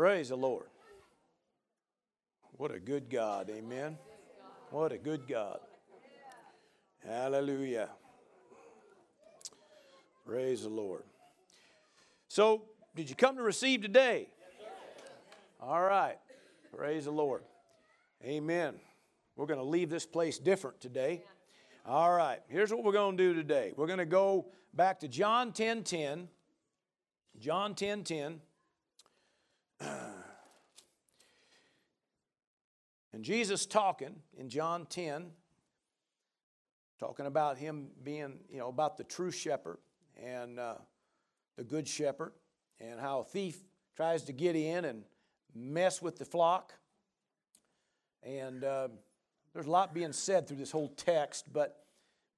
Praise the Lord. What a good God. Amen. What a good God. Hallelujah. Praise the Lord. So, did you come to receive today? All right. Praise the Lord. Amen. We're going to leave this place different today. All right. Here's what we're going to do today. We're going to go back to John 10 10. John 10 10. And Jesus talking in John 10, talking about him being, you know, about the true shepherd and uh, the good shepherd, and how a thief tries to get in and mess with the flock. And uh, there's a lot being said through this whole text, but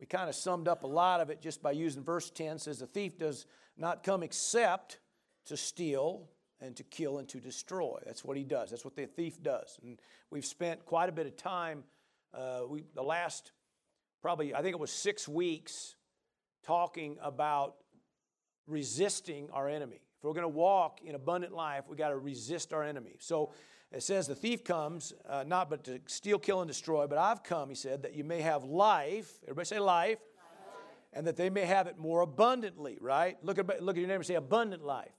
we kind of summed up a lot of it just by using verse 10 says the thief does not come except to steal and to kill and to destroy. That's what he does. That's what the thief does. And we've spent quite a bit of time, uh, we, the last probably, I think it was six weeks, talking about resisting our enemy. If we're going to walk in abundant life, we got to resist our enemy. So it says the thief comes uh, not but to steal, kill, and destroy. But I've come, he said, that you may have life. Everybody say life. life. And that they may have it more abundantly, right? Look at, look at your neighbor and say abundant life.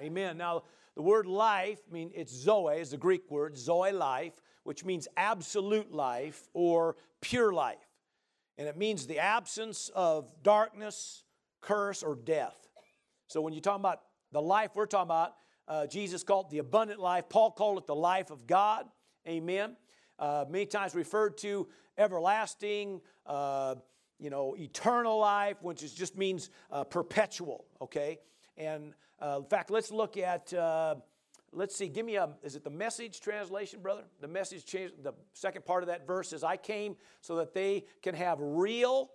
Amen. Now, the word life, I mean, it's zoe, is the Greek word, zoe life, which means absolute life or pure life. And it means the absence of darkness, curse, or death. So when you're talking about the life we're talking about, uh, Jesus called it the abundant life. Paul called it the life of God. Amen. Uh, many times referred to everlasting, uh, you know, eternal life, which is, just means uh, perpetual, okay? And uh, in fact, let's look at, uh, let's see, give me a, is it the message translation, brother? The message, the second part of that verse is, I came so that they can have real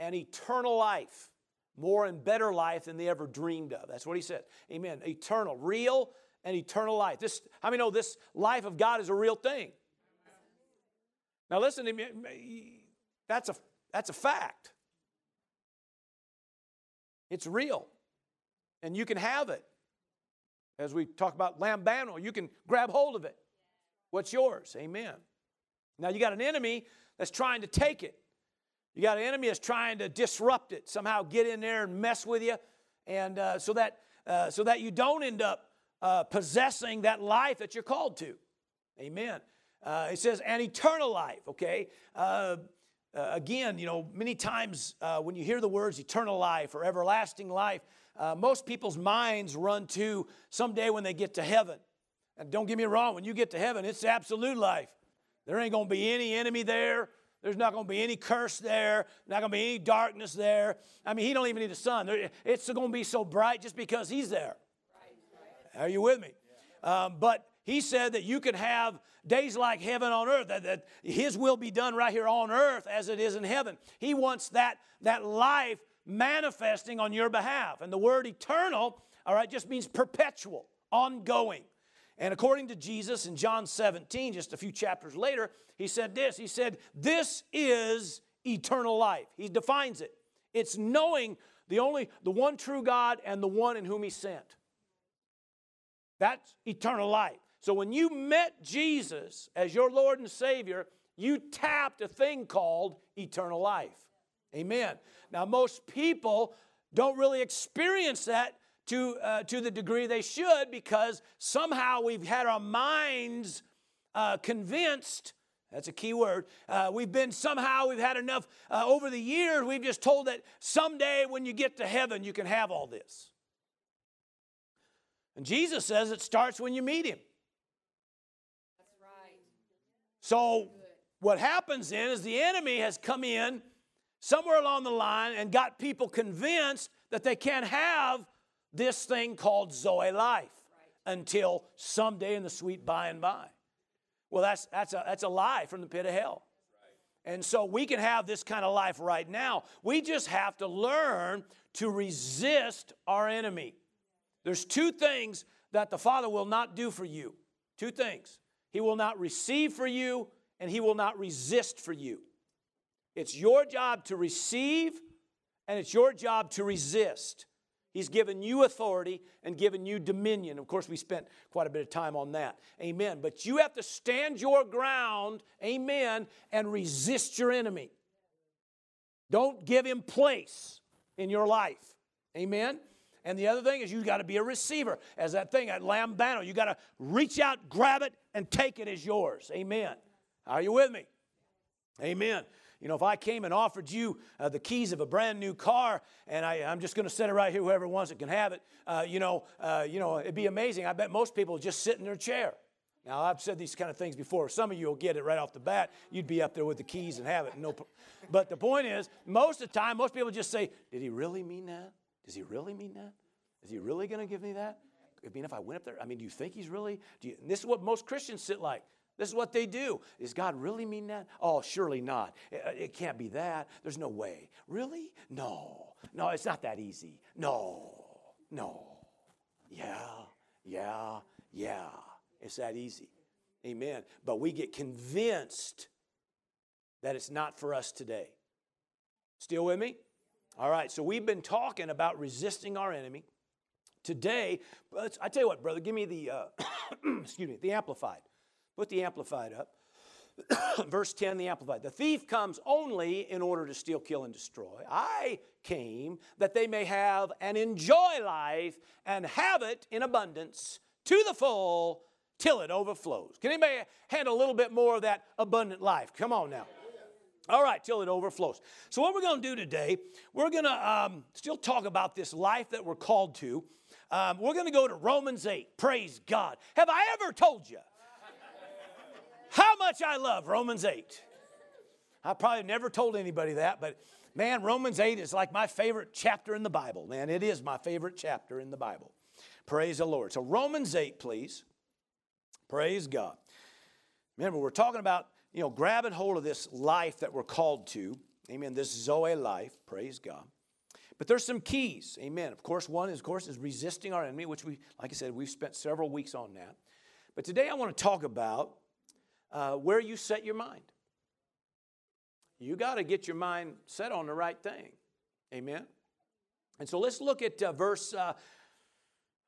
and eternal life, more and better life than they ever dreamed of. That's what he said. Amen. Eternal, real and eternal life. This, how many know this life of God is a real thing? Now listen to me. That's a, that's a fact. It's real and you can have it. As we talk about lambano, you can grab hold of it. What's yours? Amen. Now you got an enemy that's trying to take it. You got an enemy that's trying to disrupt it, somehow get in there and mess with you, and uh, so that uh, so that you don't end up uh, possessing that life that you're called to. Amen. Uh, it says an eternal life. Okay. Uh, uh, again, you know, many times when you hear the words eternal life or everlasting life, uh, most people's minds run to someday when they get to heaven. And don't get me wrong, when you get to heaven, it's absolute life. There ain't going to be any enemy there. There's not going to be any curse there. Not going to be any darkness there. I mean, he don't even need the sun. It's going to be so bright just because he's there. Are you with me? Um, but he said that you can have days like heaven on earth, that, that his will be done right here on earth as it is in heaven. He wants that, that life manifesting on your behalf. And the word eternal, all right, just means perpetual, ongoing. And according to Jesus in John 17, just a few chapters later, he said this He said, This is eternal life. He defines it. It's knowing the only, the one true God and the one in whom he sent. That's eternal life. So when you met Jesus as your Lord and Savior, you tapped a thing called eternal life. Amen. Now, most people don't really experience that to, uh, to the degree they should because somehow we've had our minds uh, convinced. That's a key word. Uh, we've been somehow, we've had enough uh, over the years, we've just told that someday when you get to heaven, you can have all this. And Jesus says it starts when you meet Him. That's right. So, what happens then is the enemy has come in somewhere along the line and got people convinced that they can't have this thing called Zoe life until someday in the sweet by and by. Well, that's, that's, a, that's a lie from the pit of hell. And so we can have this kind of life right now. We just have to learn to resist our enemy. There's two things that the Father will not do for you. Two things. He will not receive for you, and He will not resist for you. It's your job to receive, and it's your job to resist. He's given you authority and given you dominion. Of course, we spent quite a bit of time on that. Amen. But you have to stand your ground, amen, and resist your enemy. Don't give him place in your life. Amen. And the other thing is you got to be a receiver. As that thing at Lambano, you got to reach out, grab it, and take it as yours. Amen. Are you with me? Amen. You know, if I came and offered you uh, the keys of a brand new car, and I, am just going to set it right here, whoever wants it can have it. Uh, you know, uh, you know, it'd be amazing. I bet most people would just sit in their chair. Now, I've said these kind of things before. Some of you will get it right off the bat. You'd be up there with the keys and have it. No, but the point is, most of the time, most people just say, "Did he really mean that? Does he really mean that? Is he really going to give me that? I mean, if I went up there, I mean, do you think he's really? Do you, this is what most Christians sit like. This is what they do. Does God really mean that? Oh, surely not. It, uh, it, can't be that. There's no way. Really? No. No, it's not that easy. No. No. Yeah. Yeah. Yeah. It's that easy. Amen. But we get convinced that it's not for us today. Still with me? All right, so we've been talking about resisting our enemy. Today, I tell you what, brother, give me the, uh, excuse me, the Amplified. Put the Amplified up. Verse 10, the Amplified. The thief comes only in order to steal, kill, and destroy. I came that they may have and enjoy life and have it in abundance to the full till it overflows. Can anybody handle a little bit more of that abundant life? Come on now. All right, till it overflows. So, what we're going to do today, we're going to um, still talk about this life that we're called to. Um, we're going to go to Romans 8. Praise God. Have I ever told you how much I love Romans 8. I probably never told anybody that, but man, Romans 8 is like my favorite chapter in the Bible. Man, it is my favorite chapter in the Bible. Praise the Lord. So, Romans 8, please. Praise God. Remember, we're talking about, you know, grabbing hold of this life that we're called to. Amen. This Zoe life. Praise God. But there's some keys. Amen. Of course, one is, of course, is resisting our enemy, which we, like I said, we've spent several weeks on that. But today I want to talk about uh, where you set your mind. You got to get your mind set on the right thing. Amen. And so let's look at uh, verse, uh,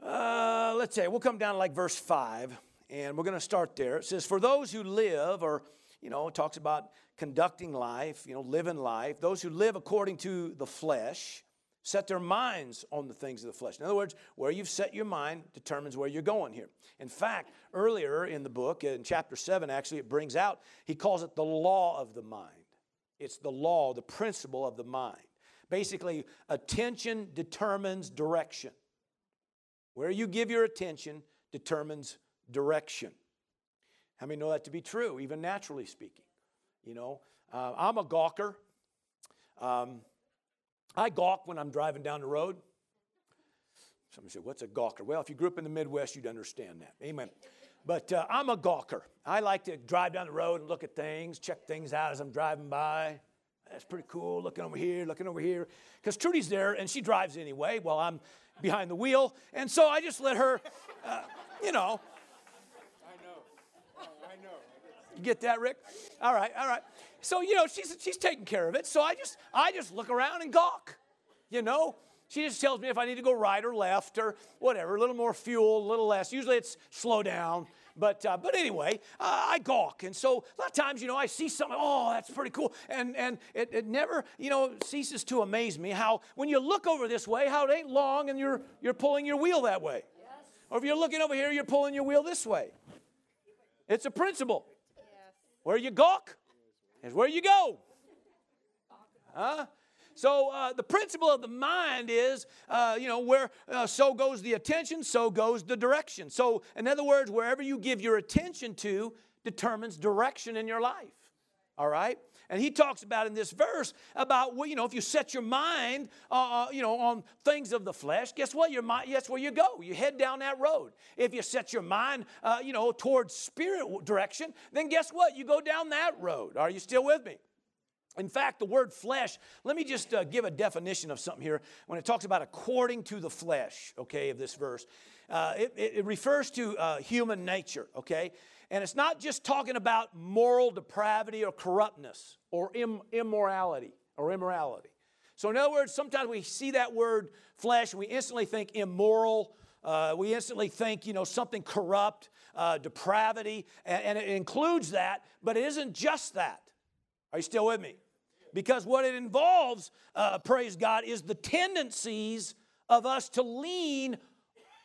uh, let's say, we'll come down to like verse 5, and we're going to start there. It says, For those who live, or, you know, talks about conducting life, you know, living life, those who live according to the flesh, set their minds on the things of the flesh. In other words, where you've set your mind determines where you're going here. In fact, earlier in the book, in chapter 7, actually, it brings out, he calls it the law of the mind. It's the law, the principle of the mind. Basically, attention determines direction. Where you give your attention determines direction. How many know that to be true, even naturally speaking? You know, uh, I'm a gawker. Um, I gawk when I'm driving down the road. Somebody said, What's a gawker? Well, if you grew up in the Midwest, you'd understand that. Amen. But uh, I'm a gawker. I like to drive down the road and look at things, check things out as I'm driving by. That's pretty cool. Looking over here, looking over here. Because Trudy's there and she drives anyway while I'm behind the wheel. And so I just let her, uh, you know. I know. I know. You get that, Rick? All right, all right. So, you know, she's, she's taking care of it. So I just, I just look around and gawk, you know. She just tells me if I need to go right or left or whatever, a little more fuel, a little less. Usually it's slow down. But, uh, but anyway, uh, I gawk. And so a lot of times, you know, I see something, oh, that's pretty cool. And, and it, it never, you know, ceases to amaze me how when you look over this way, how it ain't long and you're, you're pulling your wheel that way. Yes. Or if you're looking over here, you're pulling your wheel this way. It's a principle. Yes. Where you gawk, is where you go. Huh? So uh, the principle of the mind is, uh, you know, where uh, so goes the attention, so goes the direction. So, in other words, wherever you give your attention to determines direction in your life. All right? And he talks about in this verse about, well, you know, if you set your mind, uh, uh, you know, on things of the flesh, guess what? Your mind, that's where you go. You head down that road. If you set your mind, uh, you know, towards spirit direction, then guess what? You go down that road. Are you still with me? In fact, the word flesh, let me just uh, give a definition of something here. When it talks about according to the flesh, okay, of this verse, uh, it, it, refers to uh, human nature, okay? And it's not just talking about moral depravity or corruptness or Im- immorality or immorality. So, in other words, sometimes we see that word flesh we instantly think immoral. Uh, we instantly think, you know, something corrupt, uh, depravity, and, and it includes that, but it isn't just that. Are you still with me? Because what it involves, uh, praise God, is the tendencies of us to lean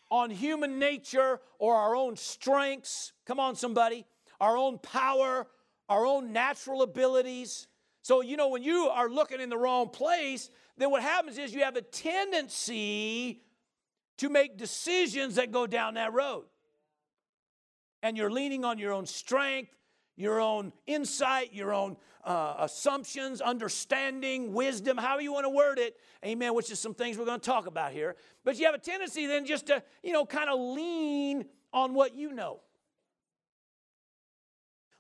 on human nature or our own strengths. Come on, somebody. Our own power, our own natural abilities. So, you know, when you are looking in the wrong place, then what happens is you have a tendency to make decisions that go down that road. And you're leaning on your own strength, your own insight, your own uh, assumptions, understanding, wisdom, however you want to word it, amen, which is some things we're going to talk about here. But you have a tendency then just to, you know, kind of lean on what you know.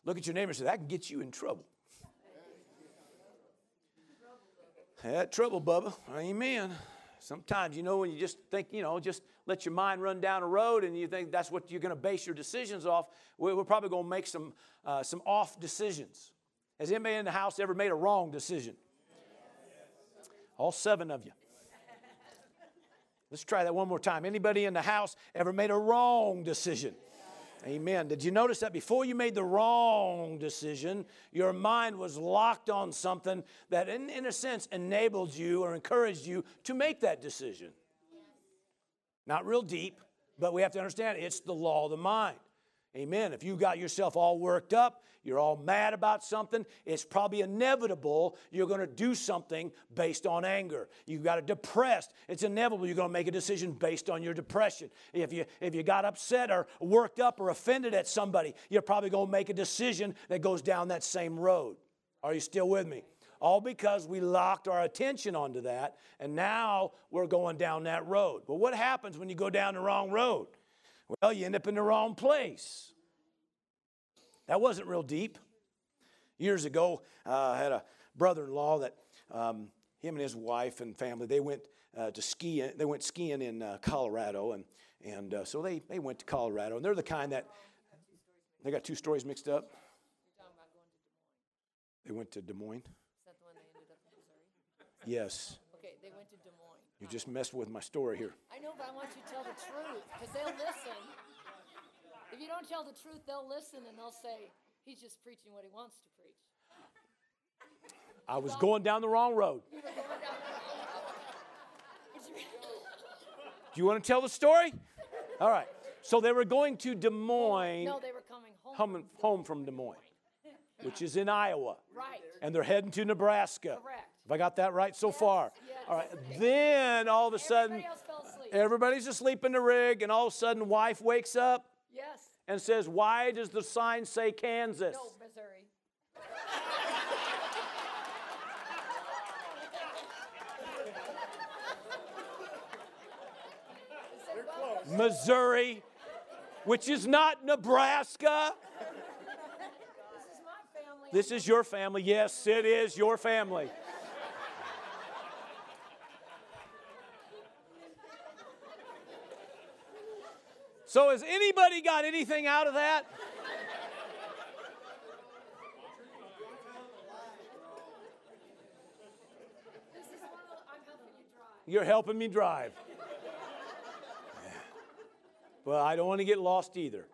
Look at your neighbor and say, that can get you in trouble. That trouble, Bubba. Amen. Sometimes, you know, when you just think, you know, just let your mind run down a road and you think that's what you're going to base your decisions off, we're probably going to make some, uh, some off decisions. Has anybody in the house ever made a wrong decision? All seven of you. Let's try that one more time. Anybody in the house ever made a wrong decision? Amen. Did you notice that before you made the wrong decision, your mind was locked on something that, in, in a sense, enabled you or encouraged you to make that decision? Not real deep, but we have to understand it's the law of the mind. Amen. If you got yourself all worked up, you're all mad about something, it's probably inevitable you're going to do something based on anger. You got it depressed, it's inevitable you're going to make a decision based on your depression. If you if you got upset or worked up or offended at somebody, you're probably going to make a decision that goes down that same road. Are you still with me? All because we locked our attention onto that, and now we're going down that road. But what happens when you go down the wrong road? Well, you end up in the wrong place. That wasn't real deep. Years ago, uh, I had a brother in law that um, him and his wife and family, they went uh, to ski. They went skiing in uh, Colorado, and, and uh, so they, they went to Colorado. And they're the kind that, they got two stories mixed up. They went to Des Moines. Is You just messed with my story here. I know, but I want you to tell the truth because they'll listen. If you don't tell the truth, they'll listen and they'll say, he's just preaching what he wants to preach. I was going down the wrong road. You were going Do you want to tell the story? All right. So they were going to Des Moines, No, they were coming home. home, home from Des Moines, which is in Iowa. Right. And they're heading to Nebraska. Correct. Have I got that right so Yes, far? yes. All right. Then all of a sudden, Everybody else fell asleep. everybody's asleep in the rig, and all of a sudden, wife wakes up yes. and says, Why does the sign say Kansas? No, Missouri. Missouri, which is not Nebraska. This is my family. This is your family. Yes, it is your family. So, has anybody got anything out of that? You're helping me drive. Well, I don't want to get lost either,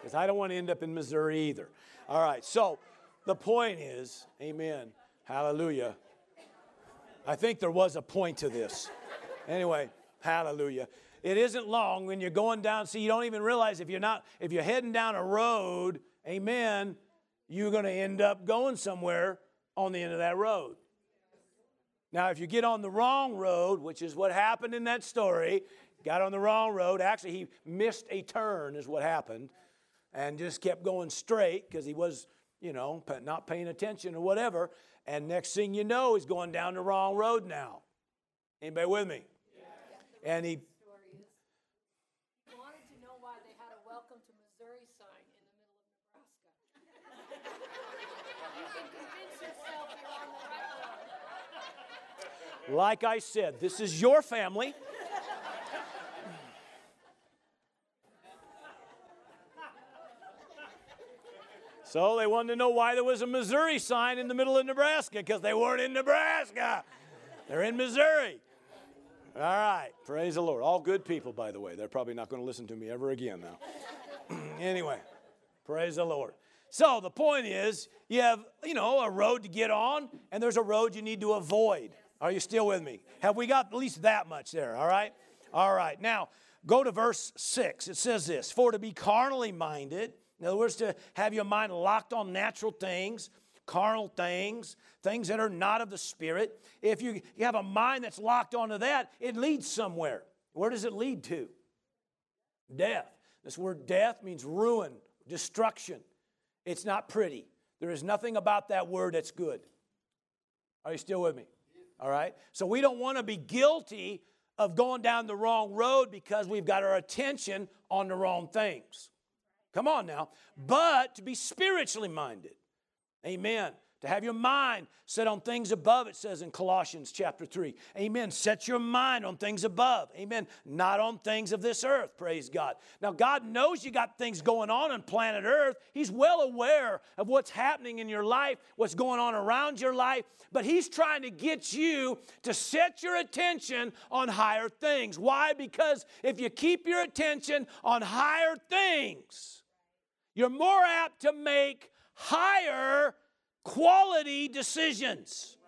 because I don't want to end up in Missouri either. All right, so the point is, amen, hallelujah. I think there was a point to this. Anyway, hallelujah. It isn't long when you're going down, see, you don't even realize if you're not, if you're heading down a road, amen, you're going to end up going somewhere on the end of that road. Now, if you get on the wrong road, which is what happened in that story, got on the wrong road. Actually, he missed a turn, is what happened, and just kept going straight because he was, you know, not paying attention or whatever. And next thing you know, he's going down the wrong road now. Anybody with me? And he, story is he wanted to know why they had a welcome to Missouri sign in the middle of Nebraska. you can convince yourself you're on the right road. Like I said, this is your family. So they wanted to know why there was a Missouri sign in the middle of Nebraska because they weren't in Nebraska. They're in Missouri. All right. Praise the Lord. All good people, by the way. They're probably not going to listen to me ever again now. anyway, praise the Lord. So the point is, you have, you know, a road to get on, and there's a road you need to avoid. Are you still with me? Have we got at least that much there? All right? All right. Now, go to verse 6. It says this For to be carnally minded, in other words, to have your mind locked on natural things, carnal things, things that are not of the Spirit, if you, you have a mind that's locked onto that, it leads somewhere. Where does it lead to? Death. This word death means ruin, destruction. It's not pretty. There is nothing about that word that's good. Are you still with me? All right? So we don't want to be guilty of going down the wrong road because we've got our attention on the wrong things. Come on now. But to be spiritually minded. Amen to have your mind set on things above, it says in Colossians chapter 3. Amen. Set your mind on things above. Amen. Not on things of this earth. Praise God. Now, God knows you got things going on on planet earth. He's well aware of what's happening in your life, what's going on around your life, but He's trying to get you to set your attention on higher things. Why? Because if you keep your attention on higher things, you're more apt to make higher quality decisions.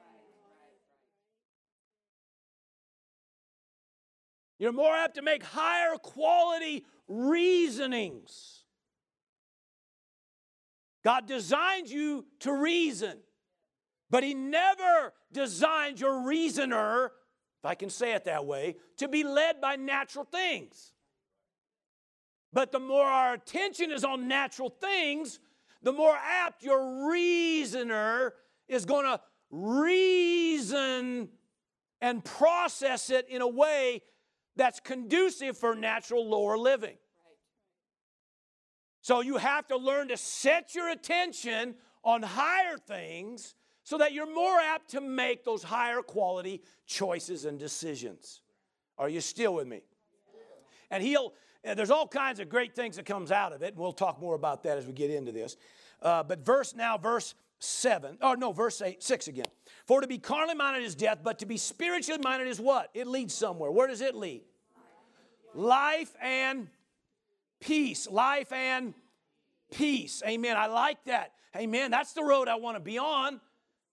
You're more apt to make higher quality reasonings. God designed you to reason, but He never designed your reasoner, if I can say it that way, to be led by natural things. But the more our attention is on natural things, the more apt your reasoner is going to reason and process it in a way that's conducive for natural lower living. So you have to learn to set your attention on higher things so that you're more apt to make those higher quality choices and decisions. Are you still with me? And he'll and there's all kinds of great things that comes out of it, and we'll talk more about that as we get into this. Uh, but verse now, verse 7, oh no, verse 8, 6 again. For to be carnally minded is death, but to be spiritually minded is what? It leads somewhere. Where does it lead? Life and peace. Life and peace. Amen. I like that. Amen. That's the road I want to be on.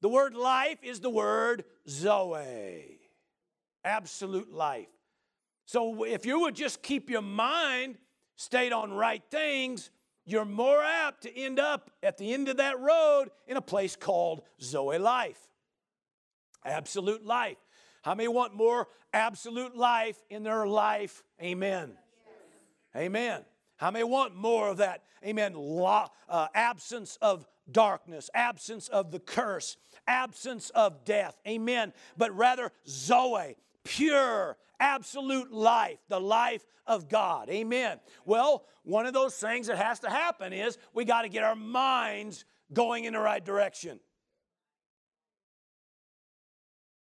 The word life is the word Zoe. Absolute life. So if you would just keep your mind stayed on right things, you're more apt to end up at the end of that road in a place called Zoe life. Absolute life. How many want more absolute life in their life? Amen. Amen. How many want more of that? Amen. uh, absence of darkness, absence of the curse, absence of death. Amen. But rather, Zoe, pure, absolute life, the life of God. Amen. Well, one of those things that has to happen is we got to get our minds going in the right direction.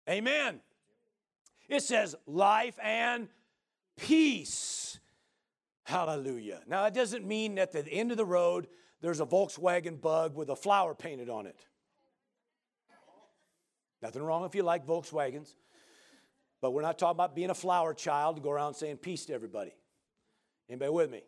Amen. It says life and peace. Hallelujah. Now, it doesn't mean that at the end of the road there's a Volkswagen bug with a flower painted on it. Nothing wrong if you like Volkswagens. But we're not talking about being a flower child to go around saying peace to everybody. Anybody with me?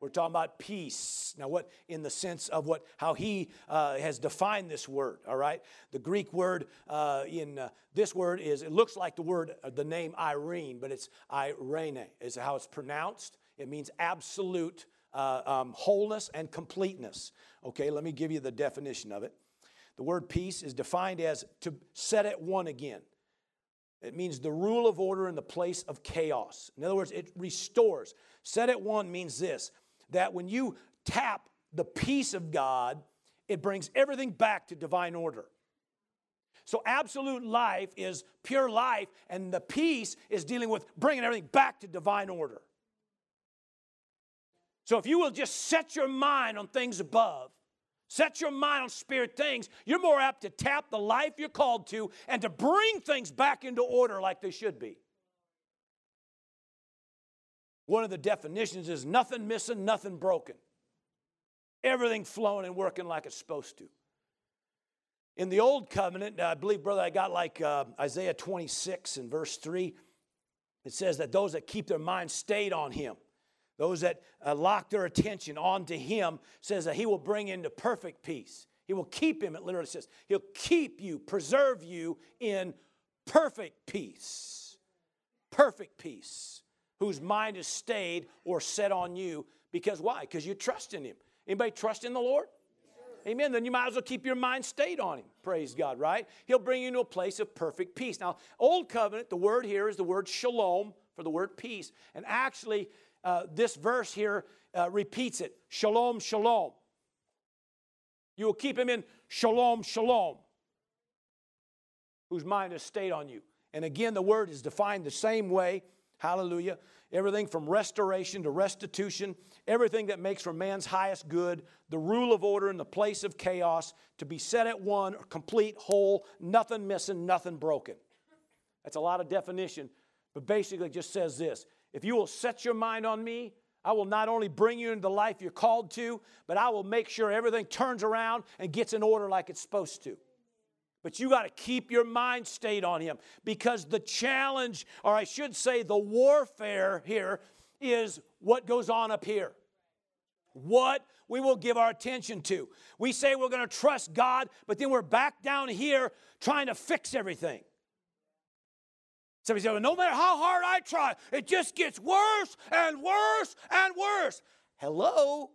We're talking about peace. Now, what in the sense of what how he uh, has defined this word? All right, the Greek word uh, in uh, this word is it looks like the word uh, the name Irene, but it's Irene is how it's pronounced. It means absolute uh, um, wholeness and completeness. Okay, let me give you the definition of it. The word peace is defined as to set at one again. It means the rule of order in the place of chaos. In other words, it restores. Set at one means this that when you tap the peace of God, it brings everything back to divine order. So, absolute life is pure life, and the peace is dealing with bringing everything back to divine order. So, if you will just set your mind on things above, Set your mind on spirit things. You're more apt to tap the life you're called to and to bring things back into order like they should be. One of the definitions is nothing missing, nothing broken. Everything flowing and working like it's supposed to. In the old covenant, I believe, brother, I got like uh, Isaiah 26 and verse 3. It says that those that keep their mind stayed on him, those that uh, lock their attention onto him, says that he will bring into perfect peace. He will keep him, it literally says, he'll keep you, preserve you in perfect peace. Perfect peace. Whose mind is stayed or set on you. Because why? Because you trust in him. Anybody trust in the Lord? Amen. Then you might as well keep your mind stayed on Him. Praise God, right? He'll bring you to a place of perfect peace. Now, Old Covenant, the word here is the word shalom for the word peace. And actually, uh, this verse here uh, repeats it shalom, shalom. You will keep him in shalom, shalom, whose mind is stayed on you. And again, the word is defined the same way. Hallelujah. Everything from restoration to restitution, everything that makes for man's highest good, the rule of order in the place of chaos, to be set at one, complete, whole, nothing missing, nothing broken. That's a lot of definition, but basically just says this if you will set your mind on me, I will not only bring you into the life you're called to, but I will make sure everything turns around and gets in order like it's supposed to. But you got to keep your mind stayed on Him because the challenge, or I should say, the warfare here is what goes on up here. What we will give our attention to. We say we're going to trust God, but then we're back down here trying to fix everything. Somebody said, well, no matter how hard I try, it just gets worse and worse and worse. Hello?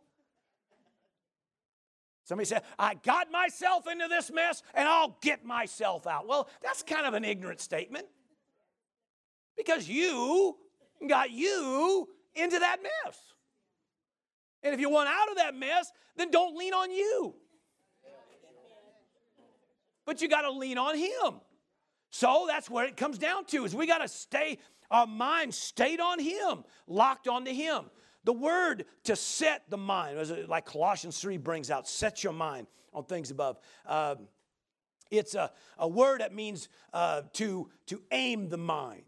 Somebody said, I got myself into this mess and I'll get myself out. Well, that's kind of an ignorant statement because you got you into that mess. And if you want out of that mess, then don't lean on you. But you got to lean on Him. So that's where it comes down to is we got to stay our mind stayed on him, locked onto him. The word to set the mind, like Colossians 3 brings out, set your mind on things above. Uh, it's a, a word that means uh, to, to aim the mind,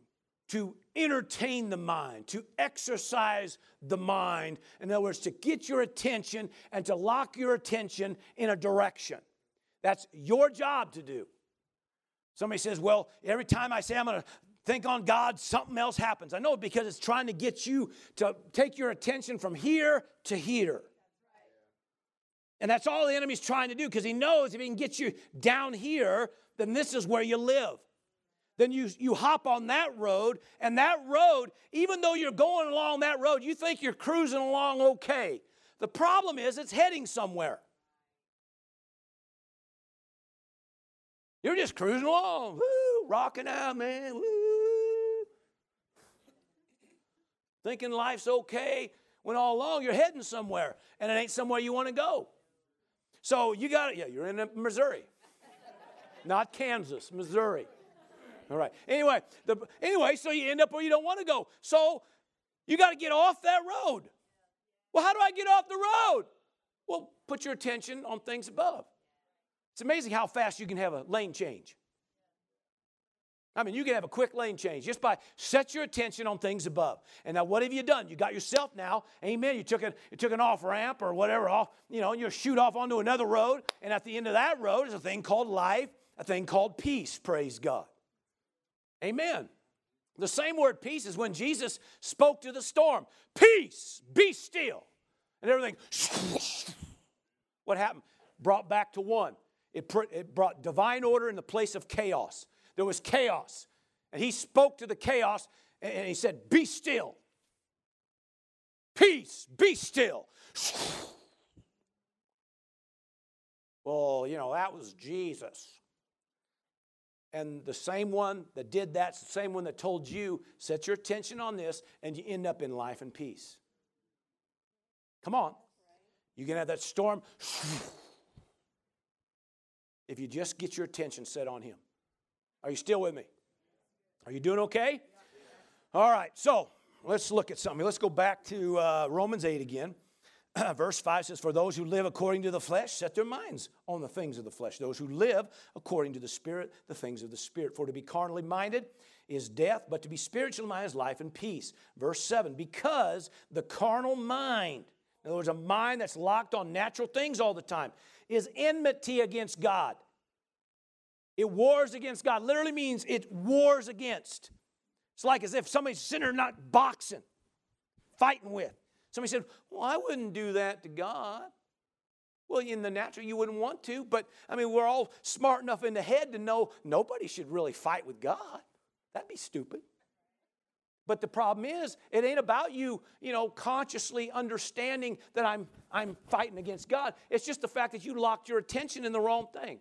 to entertain the mind, to exercise the mind. In other words, to get your attention and to lock your attention in a direction. That's your job to do. Somebody says, Well, every time I say I'm going to think on God, something else happens. I know because it's trying to get you to take your attention from here to here. And that's all the enemy's trying to do because he knows if he can get you down here, then this is where you live. Then you, you hop on that road, and that road, even though you're going along that road, you think you're cruising along okay. The problem is it's heading somewhere. You're just cruising along, woo, rocking out, man, woo. Thinking life's okay when all along you're heading somewhere and it ain't somewhere you want to go. So you got it. Yeah, you're in Missouri, not Kansas, Missouri. All right. Anyway, the, anyway, so you end up where you don't want to go. So you got to get off that road. Well, how do I get off the road? Well, put your attention on things above. It's amazing how fast you can have a lane change. I mean, you can have a quick lane change just by set your attention on things above. And now, what have you done? You got yourself now, amen. You took, a, you took an off ramp or whatever off, you know, and you shoot off onto another road. And at the end of that road is a thing called life, a thing called peace, praise God. Amen. The same word peace is when Jesus spoke to the storm Peace, be still. And everything, what happened? Brought back to one. It, it brought divine order in the place of chaos. There was chaos. And he spoke to the chaos and he said, Be still. Peace, be still. Well, you know, that was Jesus. And the same one that did that's the same one that told you, set your attention on this, and you end up in life and peace. Come on. You can have that storm if you just get your attention set on Him. Are you still with me? Are you doing okay? All right, so let's look at something. Let's go back to uh, Romans 8 again. Verse 5 says, For those who live according to the flesh set their minds on the things of the flesh. Those who live according to the Spirit, the things of the Spirit. For to be carnally minded is death, but to be spiritually minded is life and peace. Verse 7 Because the carnal mind, in other words, a mind that's locked on natural things all the time, is enmity against God. It wars against God. Literally means it wars against. It's like as if somebody's sinner not boxing, fighting with. Somebody said, Well, I wouldn't do that to God. Well, in the natural, you wouldn't want to, but I mean, we're all smart enough in the head to know nobody should really fight with God. That'd be stupid. But the problem is, it ain't about you, you know, consciously understanding that I'm, I'm fighting against God. It's just the fact that you locked your attention in the wrong thing.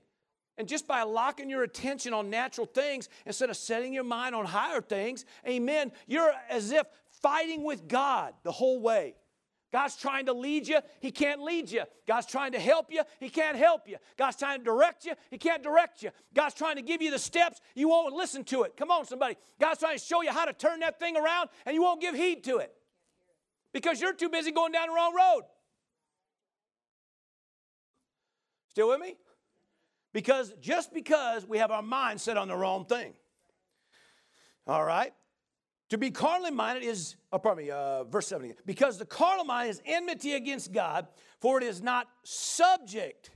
And just by locking your attention on natural things instead of setting your mind on higher things, amen, you're as if fighting with God the whole way. God's trying to lead you, He can't lead you. God's trying to help you, He can't help you. God's trying to direct you, He can't direct you. God's trying to give you the steps, you won't listen to it. Come on, somebody. God's trying to show you how to turn that thing around, and you won't give heed to it because you're too busy going down the wrong road. Still with me? Because just because we have our mind set on the wrong thing. All right? To be carnally minded is, oh, pardon me, uh, verse 70. Because the carnal mind is enmity against God, for it is not subject.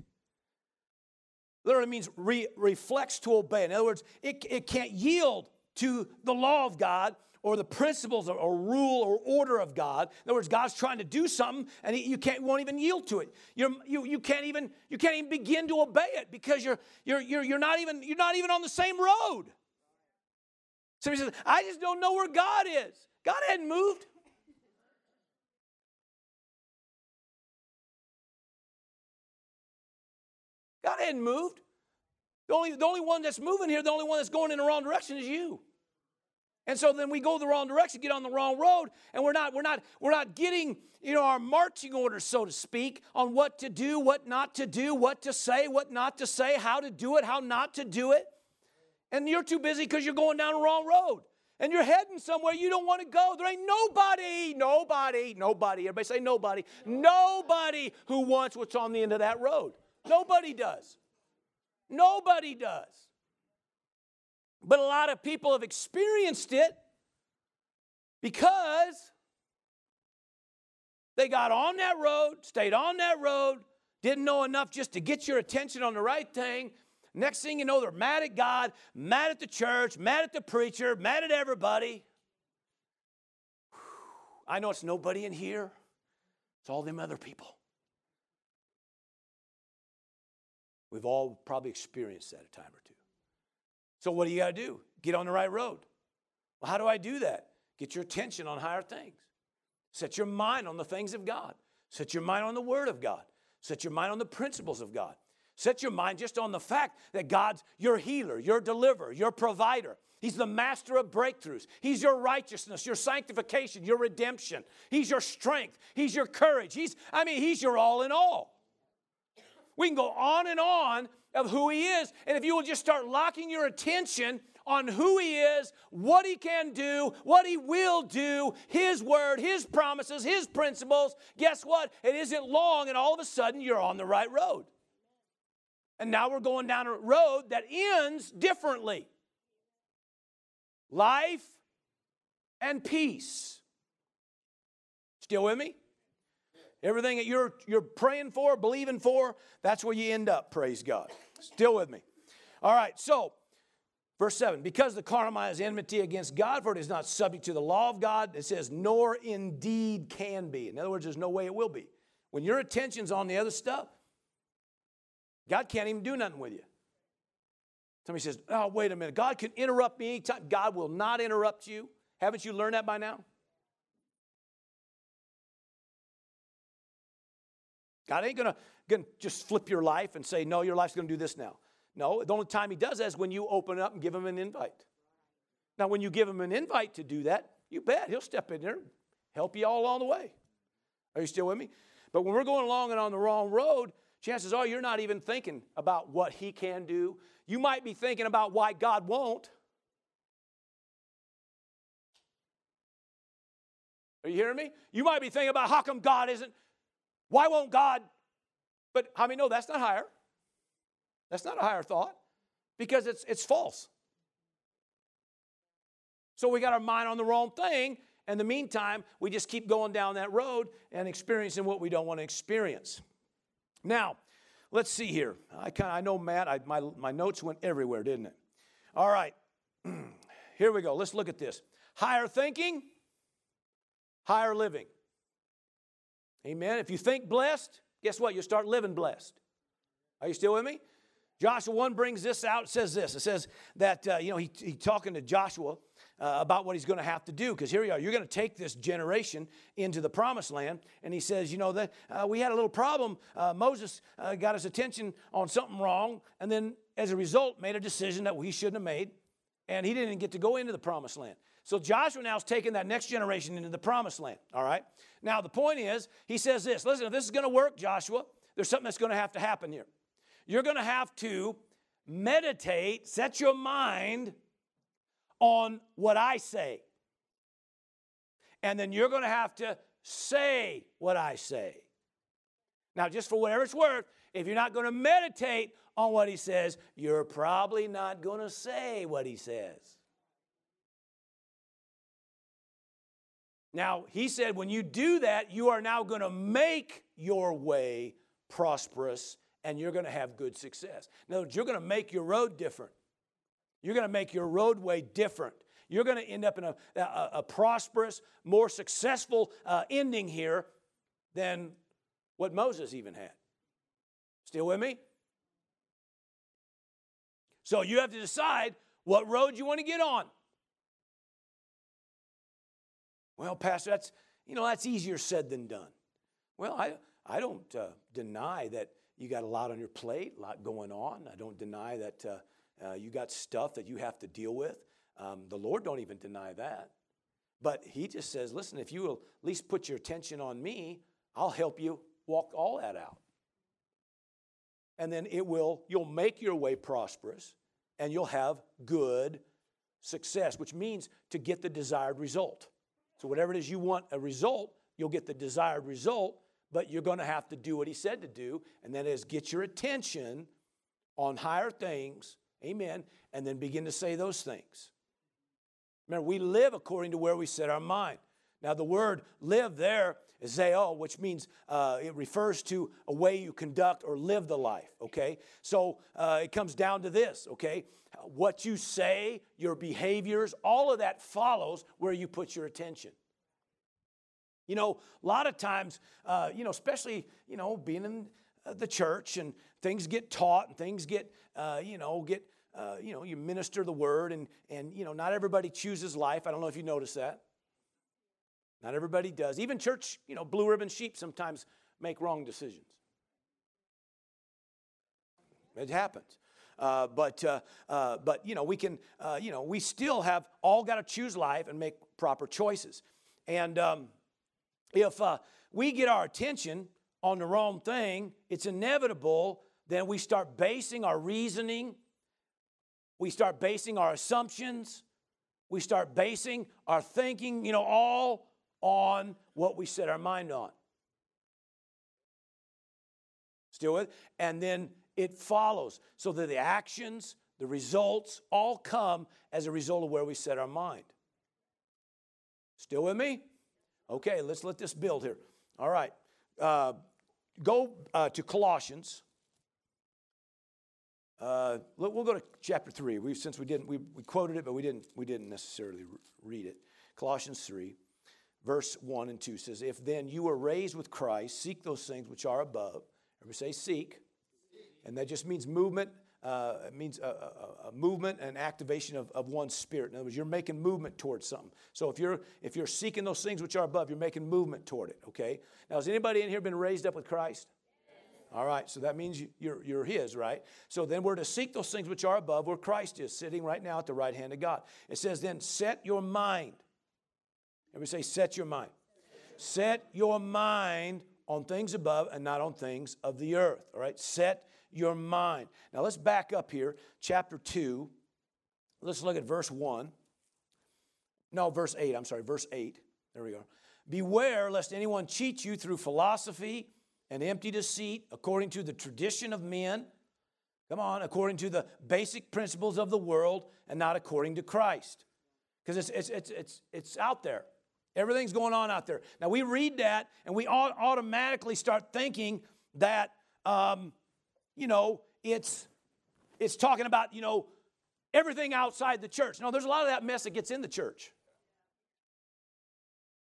Literally means re- reflects to obey. In other words, it, it can't yield to the law of God or the principles or, or, rule or order of God. In other words, God's trying to do something and he, you can't won't even yield to it. You're, you, you can't even you can't even begin to obey it because you're you're you're, you're not even you're not even on the same road. Somebody says, I just don't know where God is. God hadn't moved. God hadn't moved. The only, the only one that's moving here, the only one that's going in the wrong direction is you. And so then we go the wrong direction, get on the wrong road, and we're not, we're not, we're not getting, you know, our marching orders, so to speak, on what to do, what not to do, what to say, what not to say, how to do it, how not to do it. And you're too busy because you're going down the wrong road. And you're heading somewhere you don't want to go. There ain't nobody, nobody, nobody. Everybody say nobody. Nobody who wants what's on the end of that road. Nobody does. Nobody does. But a lot of people have experienced it because they got on that road, stayed on that road, didn't know enough just to get your attention on the right thing, Next thing you know, they're mad at God, mad at the church, mad at the preacher, mad at everybody. I know it's nobody in here, it's all them other people. We've all probably experienced that a time or two. So, what do you got to do? Get on the right road. Well, how do I do that? Get your attention on higher things. Set your mind on the things of God. Set your mind on the Word of God. Set your mind on the principles of God. Set your mind just on the fact that God's your healer, your deliverer, your provider. He's the master of breakthroughs. He's your righteousness, your sanctification, your redemption. He's your strength. He's your courage. He's, I mean, He's your all in all. We can go on and on of who He is. And if you will just start locking your attention on who He is, what He can do, what He will do, His word, His promises, His principles, guess what? It isn't long, and all of a sudden you're on the right road. And now we're going down a road that ends differently life and peace. Still with me? Everything that you're, you're praying for, believing for, that's where you end up, praise God. Still with me? All right, so verse 7 because the carnal mind is enmity against God, for it is not subject to the law of God, it says, nor indeed can be. In other words, there's no way it will be. When your attention's on the other stuff, God can't even do nothing with you. Somebody says, Oh, wait a minute. God can interrupt me anytime. God will not interrupt you. Haven't you learned that by now? God ain't gonna, gonna just flip your life and say, No, your life's gonna do this now. No, the only time He does that is when you open up and give Him an invite. Now, when you give Him an invite to do that, you bet He'll step in there help you all along the way. Are you still with me? But when we're going along and on the wrong road, chances are you're not even thinking about what He can do. You might be thinking about why God won't. Are you hearing me? You might be thinking about how come God isn't, why won't God? But how many know that's not higher? That's not a higher thought because it's, it's false. So we got our mind on the wrong thing. In the meantime, we just keep going down that road and experiencing what we don't want to experience. Now, let's see here. I kind I know Matt. I, my my notes went everywhere, didn't it? All right. here we go. Let's look at this. Higher thinking, higher living. Amen. If you think blessed, guess what? You start living blessed. Are you still with me? Joshua 1 brings this out. Says this. It says that, uh, you know, he's he talking to Joshua uh, about what he's going to have to do. Because here you are. You're going to take this generation into the promised land. And he says, you know, that uh, we had a little problem. Uh, Moses uh, got his attention on something wrong. And then as a result, made a decision that he shouldn't have made. And he didn't get to go into the promised land. So Joshua now is taking that next generation into the promised land. All right. Now, the point is, he says this listen, if this is going to work, Joshua, there's something that's going to have to happen here. You're going to have to meditate, set your mind on what I say. And then you're going to have to say what I say. Now, just for whatever it's worth, if you're not going to meditate on what he says, you're probably not going to say what he says. Now, he said, when you do that, you are now going to make your way prosperous and you're going to have good success. In other words, you're going to make your road different. You're going to make your roadway different. You're going to end up in a, a, a prosperous, more successful uh, ending here than what Moses even had. Still with me? So you have to decide what road you want to get on. Well, Pastor, that's you know that's easier said than done. Well, I I don't uh, deny that you got a lot on your plate, a lot going on. I don't deny that uh, uh, you got stuff that you have to deal with. Um, the Lord don't even deny that. But He just says, listen, if you will at least put your attention on me, I'll help you walk all that out. And then it will, you'll make your way prosperous and you'll have good success, which means to get the desired result. So, whatever it is you want a result, you'll get the desired result but you're going to have to do what he said to do, and that is get your attention on higher things, amen, and then begin to say those things. Remember, we live according to where we set our mind. Now, the word live there is zeo, which means uh, it refers to a way you conduct or live the life, okay? So uh, it comes down to this, okay? What you say, your behaviors, all of that follows where you put your attention. You know, a lot of times, uh, you know, especially, you know, being in the church and things get taught and things get, uh, you know, get, uh, you know, you minister the word and, and, you know, not everybody chooses life. I don't know if you notice that. Not everybody does. Even church, you know, blue ribbon sheep sometimes make wrong decisions. It happens. Uh, but uh, uh, but you know we can uh, you know we still have all got to choose life and make proper choices. And um, if uh, we get our attention on the wrong thing, it's inevitable then we start basing our reasoning, we start basing our assumptions, we start basing our thinking, you know, all on what we set our mind on. Still with? And then it follows. So that the actions, the results all come as a result of where we set our mind. Still with me? Okay, let's let this build here. All right. Uh, go uh, to Colossians. Uh, we'll go to chapter 3. We, since we didn't, we, we quoted it, but we didn't, we didn't necessarily read it. Colossians 3, verse 1 and 2 says, If then you were raised with Christ, seek those things which are above. Everybody say seek. And that just means movement uh, it means a, a, a, movement and activation of, of one's spirit. In other words, you're making movement towards something. So if you're if you're seeking those things which are above, you're making movement toward it. Okay. Now, has anybody in here been raised up with Christ? All right, so that means you're, you're His, right? So then we're to seek those things which are above, where Christ is, sitting right now at the right hand of God. It says, then set your mind. Everybody say, set your mind. Set your mind on things above and not on things of the earth. All right, set your mind. Now let's back up here, chapter 2. Let's look at verse 1. No, verse 8. I'm sorry, verse 8. There we go. Beware lest anyone cheat you through philosophy and empty deceit, according to the tradition of men. Come on, according to the basic principles of the world and not according to Christ. Because it's, it's, it's, it's, it's out there. Everything's going on out there. Now we read that and we automatically start thinking that um, you know, it's it's talking about, you know, everything outside the church. No, there's a lot of that mess that gets in the church.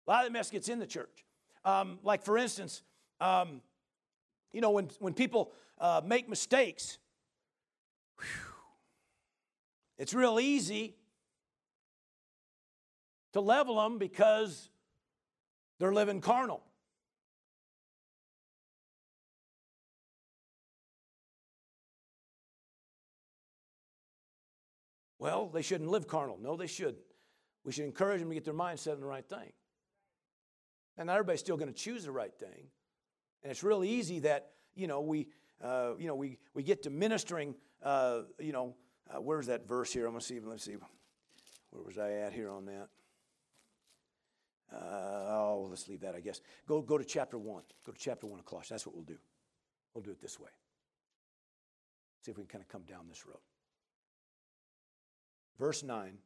A lot of that mess gets in the church. Um, like, for instance, um, you know, when, when people uh, make mistakes, whew, it's real easy to level them because they're living carnal. Well, they shouldn't live carnal. No, they shouldn't. We should encourage them to get their mind set on the right thing. And not everybody's still going to choose the right thing. And it's real easy that, you know, we, uh, you know, we, we get to ministering, uh, you know, uh, where's that verse here? I'm going to see, let's see. Where was I at here on that? Uh, oh, let's leave that, I guess. Go, go to chapter 1. Go to chapter 1 of Colossians. That's what we'll do. We'll do it this way. See if we can kind of come down this road. Verse 9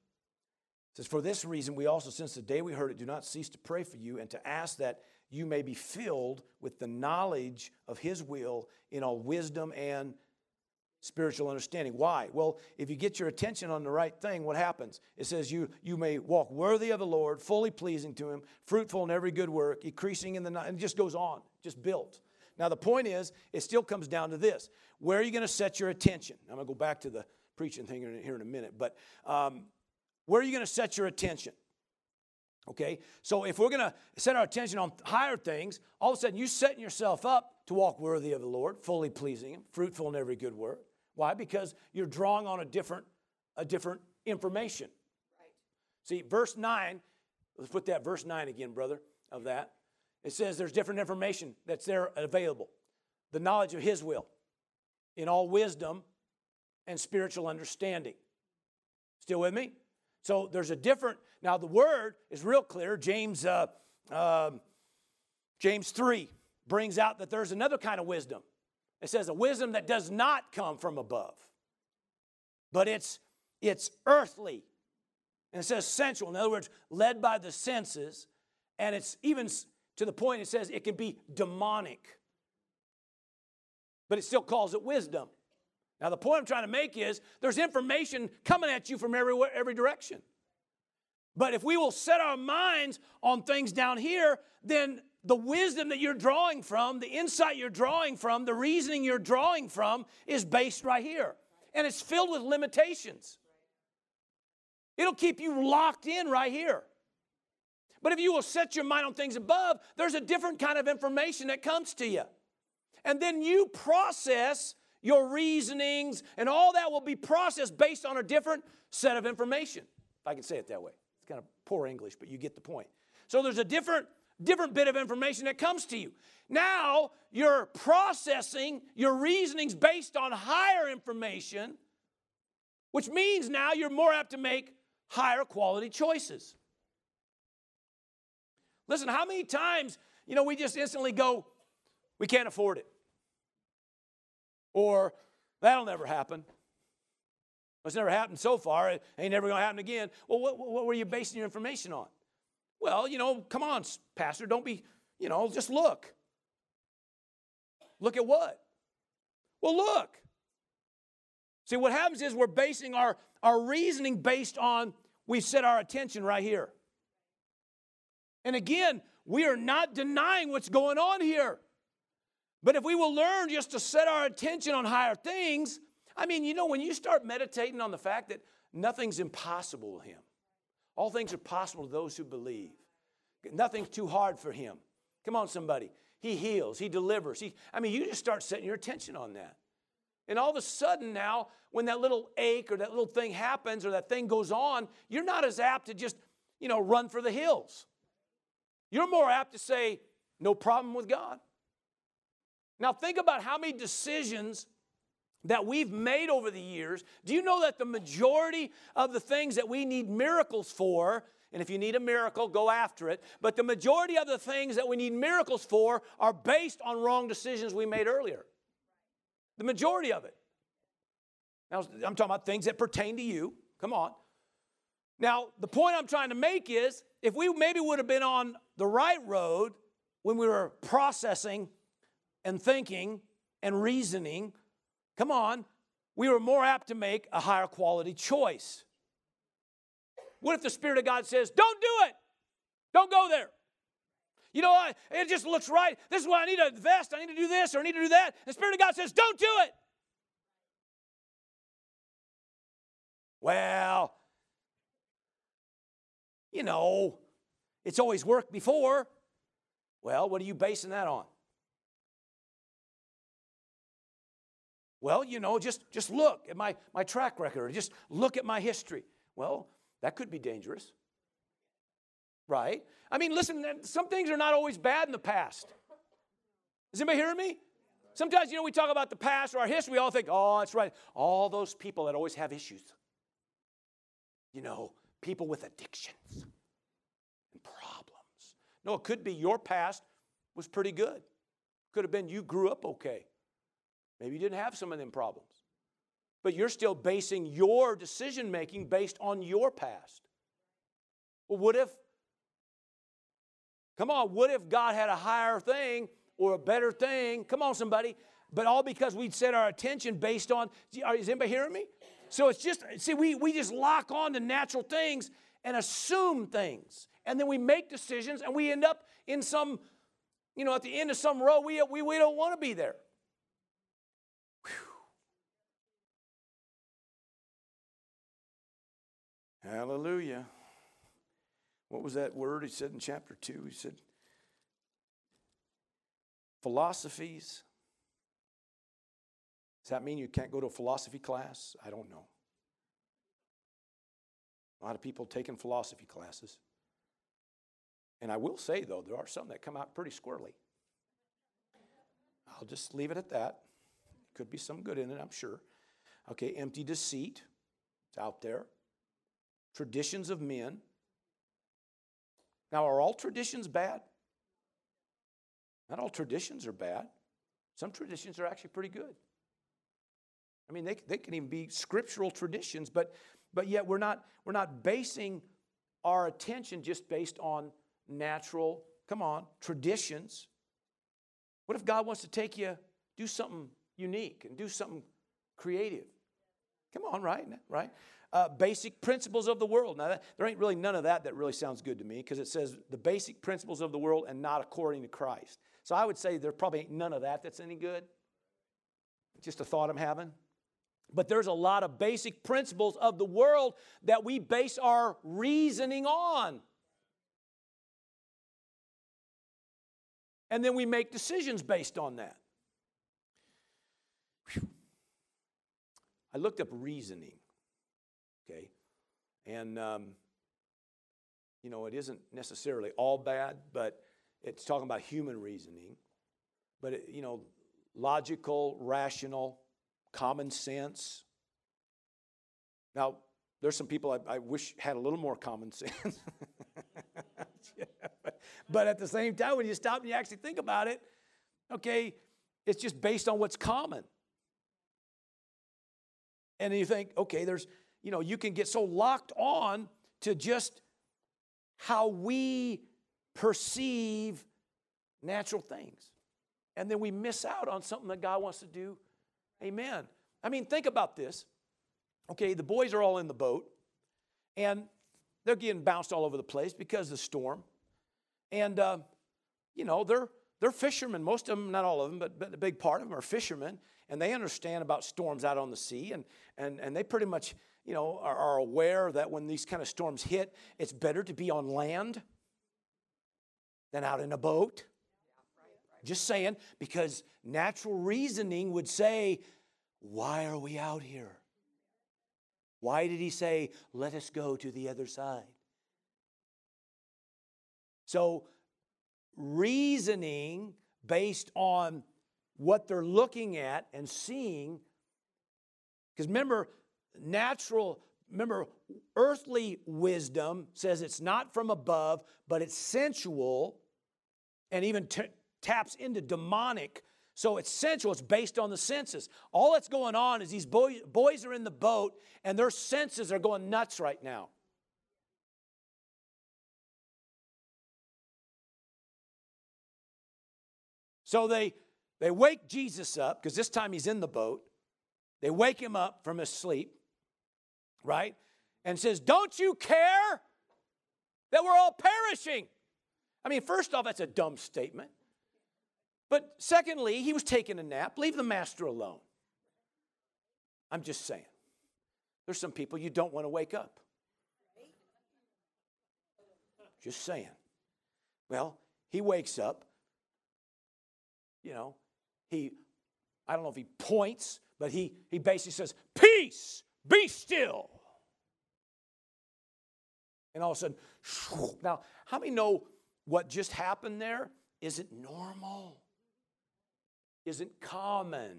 says, For this reason, we also, since the day we heard it, do not cease to pray for you and to ask that you may be filled with the knowledge of his will in all wisdom and spiritual understanding. Why? Well, if you get your attention on the right thing, what happens? It says you you may walk worthy of the Lord, fully pleasing to him, fruitful in every good work, increasing in the and it just goes on, just built. Now the point is, it still comes down to this. Where are you going to set your attention? I'm going to go back to the preaching thing here in a minute, but um, where are you going to set your attention? Okay, so if we're going to set our attention on higher things, all of a sudden you're setting yourself up to walk worthy of the Lord, fully pleasing Him, fruitful in every good work. Why? Because you're drawing on a different, a different information. Right. See, verse 9, let's put that verse 9 again, brother, of that. It says there's different information that's there available. The knowledge of His will in all wisdom and spiritual understanding. Still with me? So there's a different, now the word is real clear. James, uh, uh, James 3 brings out that there's another kind of wisdom. It says a wisdom that does not come from above, but it's, it's earthly. And it says sensual. In other words, led by the senses. And it's even to the point it says it can be demonic. But it still calls it wisdom. Now, the point I'm trying to make is there's information coming at you from everywhere, every direction. But if we will set our minds on things down here, then the wisdom that you're drawing from, the insight you're drawing from, the reasoning you're drawing from is based right here. And it's filled with limitations. It'll keep you locked in right here. But if you will set your mind on things above, there's a different kind of information that comes to you. And then you process your reasonings and all that will be processed based on a different set of information. If I can say it that way. It's kind of poor English, but you get the point. So there's a different different bit of information that comes to you. Now you're processing your reasonings based on higher information, which means now you're more apt to make higher quality choices. Listen, how many times, you know, we just instantly go, we can't afford it. Or that'll never happen. It's never happened so far. It ain't never going to happen again. Well, what, what were you basing your information on? Well, you know, come on, Pastor, don't be, you know, just look. Look at what? Well, look. See, what happens is we're basing our, our reasoning based on, we set our attention right here. And again, we are not denying what's going on here. But if we will learn just to set our attention on higher things, I mean, you know, when you start meditating on the fact that nothing's impossible with Him, all things are possible to those who believe. Nothing's too hard for him. Come on, somebody. He heals, he delivers. He, I mean, you just start setting your attention on that. And all of a sudden now, when that little ache or that little thing happens or that thing goes on, you're not as apt to just, you know, run for the hills. You're more apt to say, no problem with God. Now, think about how many decisions that we've made over the years, do you know that the majority of the things that we need miracles for, and if you need a miracle, go after it, but the majority of the things that we need miracles for are based on wrong decisions we made earlier? The majority of it. Now, I'm talking about things that pertain to you. Come on. Now, the point I'm trying to make is if we maybe would have been on the right road when we were processing and thinking and reasoning come on, we were more apt to make a higher quality choice. What if the Spirit of God says, don't do it? Don't go there. You know, it just looks right. This is why I need to invest. I need to do this or I need to do that. The Spirit of God says, don't do it. Well, you know, it's always worked before. Well, what are you basing that on? Well, you know, just, just look at my, my track record, just look at my history. Well, that could be dangerous. Right? I mean, listen, some things are not always bad in the past. Is anybody hearing me? Sometimes, you know, we talk about the past or our history, we all think, oh, that's right. All those people that always have issues. You know, people with addictions and problems. No, it could be your past was pretty good. Could have been you grew up okay. Maybe you didn't have some of them problems. But you're still basing your decision making based on your past. Well, what if, come on, what if God had a higher thing or a better thing? Come on, somebody. But all because we'd set our attention based on, is anybody hearing me? So it's just, see, we, we just lock on to natural things and assume things. And then we make decisions and we end up in some, you know, at the end of some row, we, we, we don't want to be there. Hallelujah. What was that word he said in chapter 2? He said, philosophies. Does that mean you can't go to a philosophy class? I don't know. A lot of people taking philosophy classes. And I will say, though, there are some that come out pretty squirrely. I'll just leave it at that. Could be some good in it, I'm sure. Okay, empty deceit. It's out there traditions of men. Now, are all traditions bad? Not all traditions are bad. Some traditions are actually pretty good. I mean, they, they can even be scriptural traditions, but, but yet we're not, we're not basing our attention just based on natural, come on, traditions. What if God wants to take you, do something unique and do something creative? Come on, right? Right? Uh, basic principles of the world. Now, that, there ain't really none of that that really sounds good to me because it says the basic principles of the world and not according to Christ. So I would say there probably ain't none of that that's any good. Just a thought I'm having. But there's a lot of basic principles of the world that we base our reasoning on. And then we make decisions based on that. Whew. I looked up reasoning okay? And, um, you know, it isn't necessarily all bad, but it's talking about human reasoning. But, it, you know, logical, rational, common sense. Now, there's some people I, I wish had a little more common sense. yeah, but, but at the same time, when you stop and you actually think about it, okay, it's just based on what's common. And you think, okay, there's you know, you can get so locked on to just how we perceive natural things. And then we miss out on something that God wants to do. Amen. I mean, think about this. Okay, the boys are all in the boat, and they're getting bounced all over the place because of the storm. And, uh, you know, they're, they're fishermen. Most of them, not all of them, but, but a big part of them are fishermen. And they understand about storms out on the sea. And, and, and they pretty much you know, are, are aware that when these kind of storms hit, it's better to be on land than out in a boat. Just saying, because natural reasoning would say, why are we out here? Why did he say, let us go to the other side? So, reasoning based on what they're looking at and seeing, because remember, natural, remember, earthly wisdom says it's not from above, but it's sensual and even t- taps into demonic. So it's sensual, it's based on the senses. All that's going on is these boys, boys are in the boat and their senses are going nuts right now. So they, they wake Jesus up because this time he's in the boat They wake him up from his sleep, right? And says, Don't you care that we're all perishing? I mean, first off, that's a dumb statement. But secondly, he was taking a nap. Leave the master alone. I'm just saying. There's some people you don't want to wake up. Just saying. Well, he wakes up. You know, he, I don't know if he points, but he, he basically says, Peace, be still. And all of a sudden, now, how many know what just happened there isn't normal? Isn't common?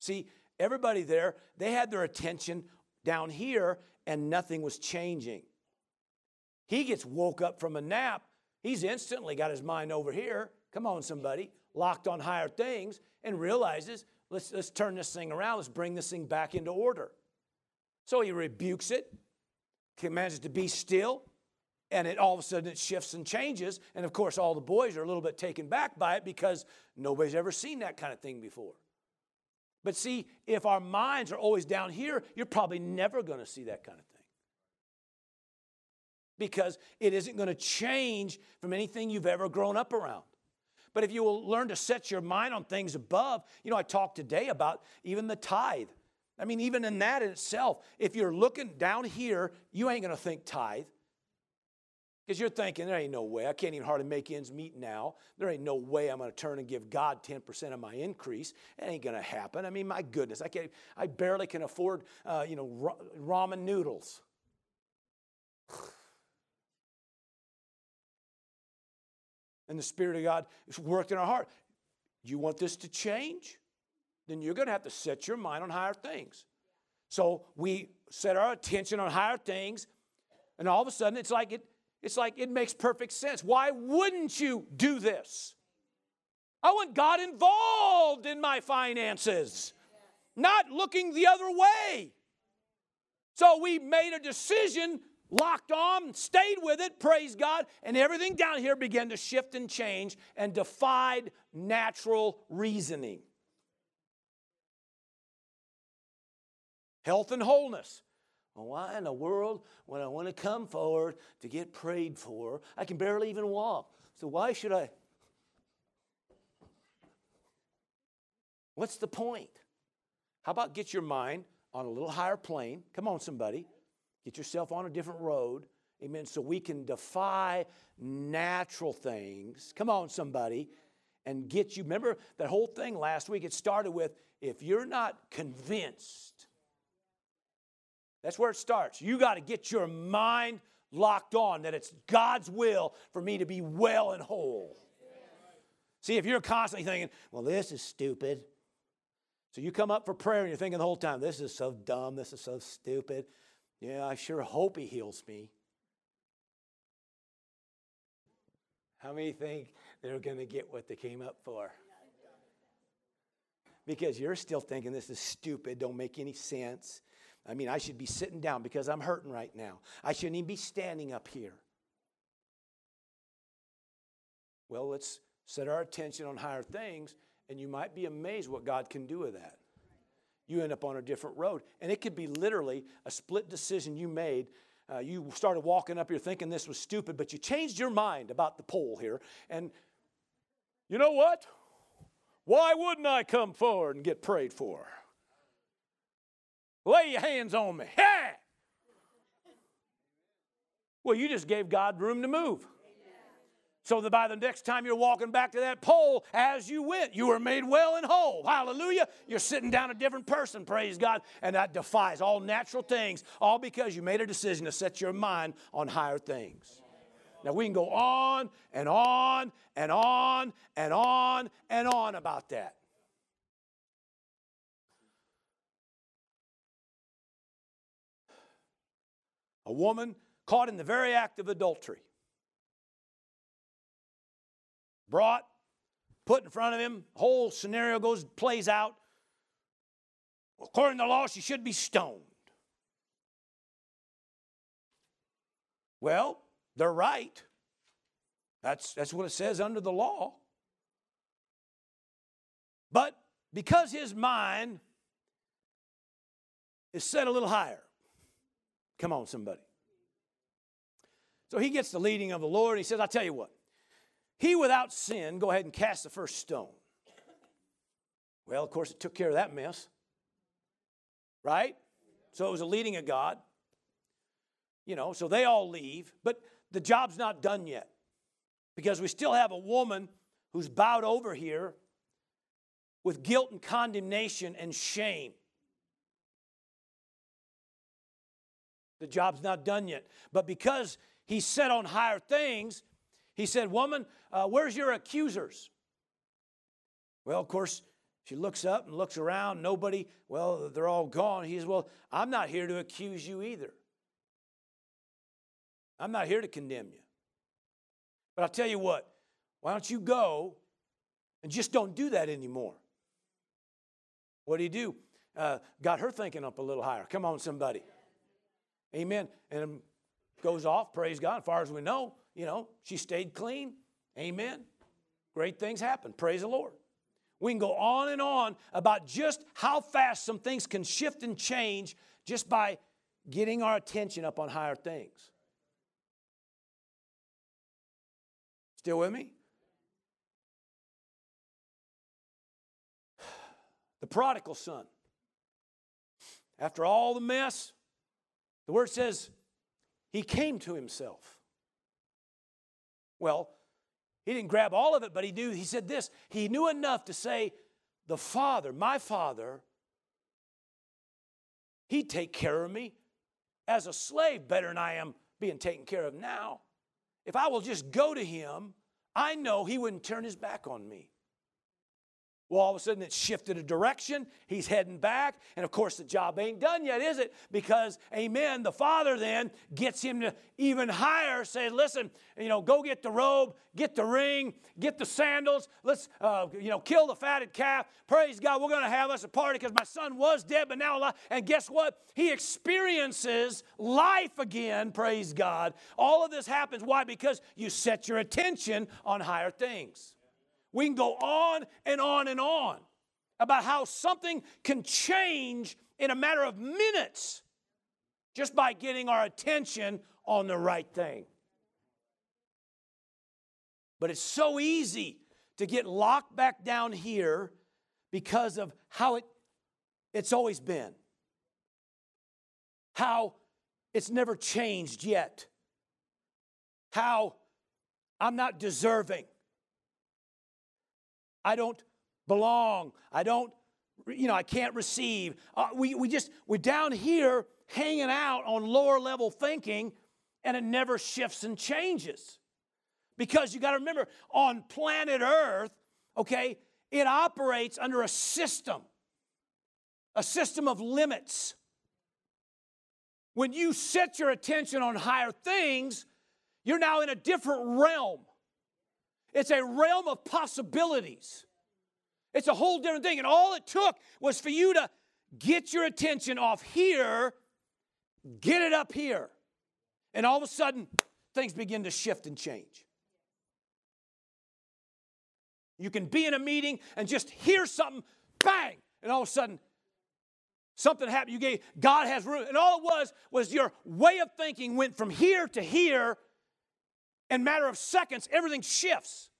See, everybody there, they had their attention down here and nothing was changing. He gets woke up from a nap. He's instantly got his mind over here. Come on, somebody. Locked on higher things and realizes, let's, let's turn this thing around. Let's bring this thing back into order. So he rebukes it, commands it to be still, and it all of a sudden it shifts and changes. And of course, all the boys are a little bit taken back by it because nobody's ever seen that kind of thing before. But see, if our minds are always down here, you're probably never going to see that kind of thing because it isn't going to change from anything you've ever grown up around. But if you will learn to set your mind on things above, you know, I talked today about even the tithe. I mean, even in that in itself, if you're looking down here, you ain't going to think tithe. Because you're thinking, there ain't no way. I can't even hardly make ends meet now. There ain't no way I'm going to turn and give God 10% of my increase. It ain't going to happen. I mean, my goodness, I, can't, I barely can afford, uh, you know, ramen noodles. and the Spirit of God worked in our heart. Do you want this to change? Then you're going to have to set your mind on higher things. So we set our attention on higher things, and all of a sudden it's like it, it's like it makes perfect sense. Why wouldn't you do this? I want God involved in my finances, not looking the other way. So we made a decision locked on, stayed with it, praise God, and everything down here began to shift and change and defied natural reasoning. Health and wholeness. Well, why in the world, when I want to come forward to get prayed for, I can barely even walk? So why should I? What's the point? How about get your mind on a little higher plane? Come on, somebody. Get yourself on a different road. Amen. So we can defy natural things. Come on, somebody. And get you. Remember that whole thing last week? It started with if you're not convinced, that's where it starts. You got to get your mind locked on that it's God's will for me to be well and whole. See, if you're constantly thinking, well, this is stupid. So you come up for prayer and you're thinking the whole time, this is so dumb, this is so stupid. Yeah, I sure hope he heals me. How many think they're going to get what they came up for? Because you're still thinking this is stupid, don't make any sense. I mean, I should be sitting down because I'm hurting right now. I shouldn't even be standing up here. Well, let's set our attention on higher things, and you might be amazed what God can do with that you end up on a different road. And it could be literally a split decision you made. Uh, you started walking up here thinking this was stupid, but you changed your mind about the pole here. And you know what? Why wouldn't I come forward and get prayed for? Lay your hands on me. Hey! Well, you just gave God room to move. So that by the next time you're walking back to that pole, as you went, you were made well and whole. Hallelujah. You're sitting down a different person, praise God. And that defies all natural things, all because you made a decision to set your mind on higher things. Now we can go on and on and on and on and on about that. A woman caught in the very act of adultery brought, put in front of him. Whole scenario goes, plays out. According to the law, she should be stoned. Well, they're right. That's, that's what it says under the law. But because his mind is set a little higher. Come on, somebody. So he gets the leading of the Lord. And he says, I'll tell you what, he without sin, go ahead and cast the first stone. Well, of course, it took care of that mess. Right? So it was a leading of God. You know, so they all leave, but the job's not done yet because we still have a woman who's bowed over here with guilt and condemnation and shame. The job's not done yet. But because he's set on higher things, he said, Woman, uh, where's your accusers? Well, of course, she looks up and looks around. Nobody, well, they're all gone. He says, Well, I'm not here to accuse you either. I'm not here to condemn you. But I'll tell you what, why don't you go and just don't do that anymore? What do you do? Uh, got her thinking up a little higher. Come on, somebody. Amen. And goes off, praise God. As far as we know, you know, she stayed clean. Amen. Great things happen. Praise the Lord. We can go on and on about just how fast some things can shift and change just by getting our attention up on higher things. Still with me? The prodigal son. After all the mess, the word says he came to himself. Well, he didn't grab all of it, but he knew, he said this. He knew enough to say, The Father, my Father, he'd take care of me as a slave better than I am being taken care of now. If I will just go to him, I know he wouldn't turn his back on me. Well, all of a sudden it shifted a direction. He's heading back. And of course, the job ain't done yet, is it? Because, amen, the father then gets him to even higher, say, listen, you know, go get the robe, get the ring, get the sandals. Let's, uh, you know, kill the fatted calf. Praise God, we're going to have us a party because my son was dead, but now alive. And guess what? He experiences life again, praise God. All of this happens. Why? Because you set your attention on higher things. We can go on and on and on about how something can change in a matter of minutes just by getting our attention on the right thing. But it's so easy to get locked back down here because of how it, it's always been, how it's never changed yet, how I'm not deserving. I don't belong. I don't, you know, I can't receive. Uh, we, we just, we're down here hanging out on lower level thinking, and it never shifts and changes. Because you got to remember, on planet Earth, okay, it operates under a system, a system of limits. When you set your attention on higher things, you're now in a different realm. It's a realm of possibilities. It's a whole different thing. And all it took was for you to get your attention off here, get it up here. And all of a sudden, things begin to shift and change. You can be in a meeting and just hear something, bang, and all of a sudden, something happened. You gave God has room, and all it was was your way of thinking went from here to here in matter of seconds, everything shifts.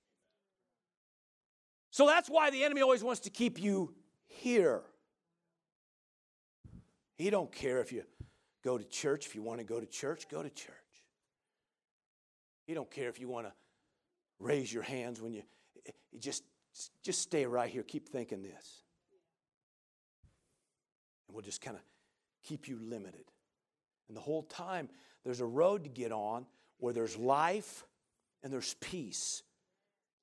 So that's why the enemy always wants to keep you here. He don't care if you go to church. If you want to go to church, go to church. He don't care if you want to raise your hands when you, you just just stay right here. Keep thinking this. And we'll just kind of keep you limited. And the whole time, there's a road to get on where there's life and there's peace.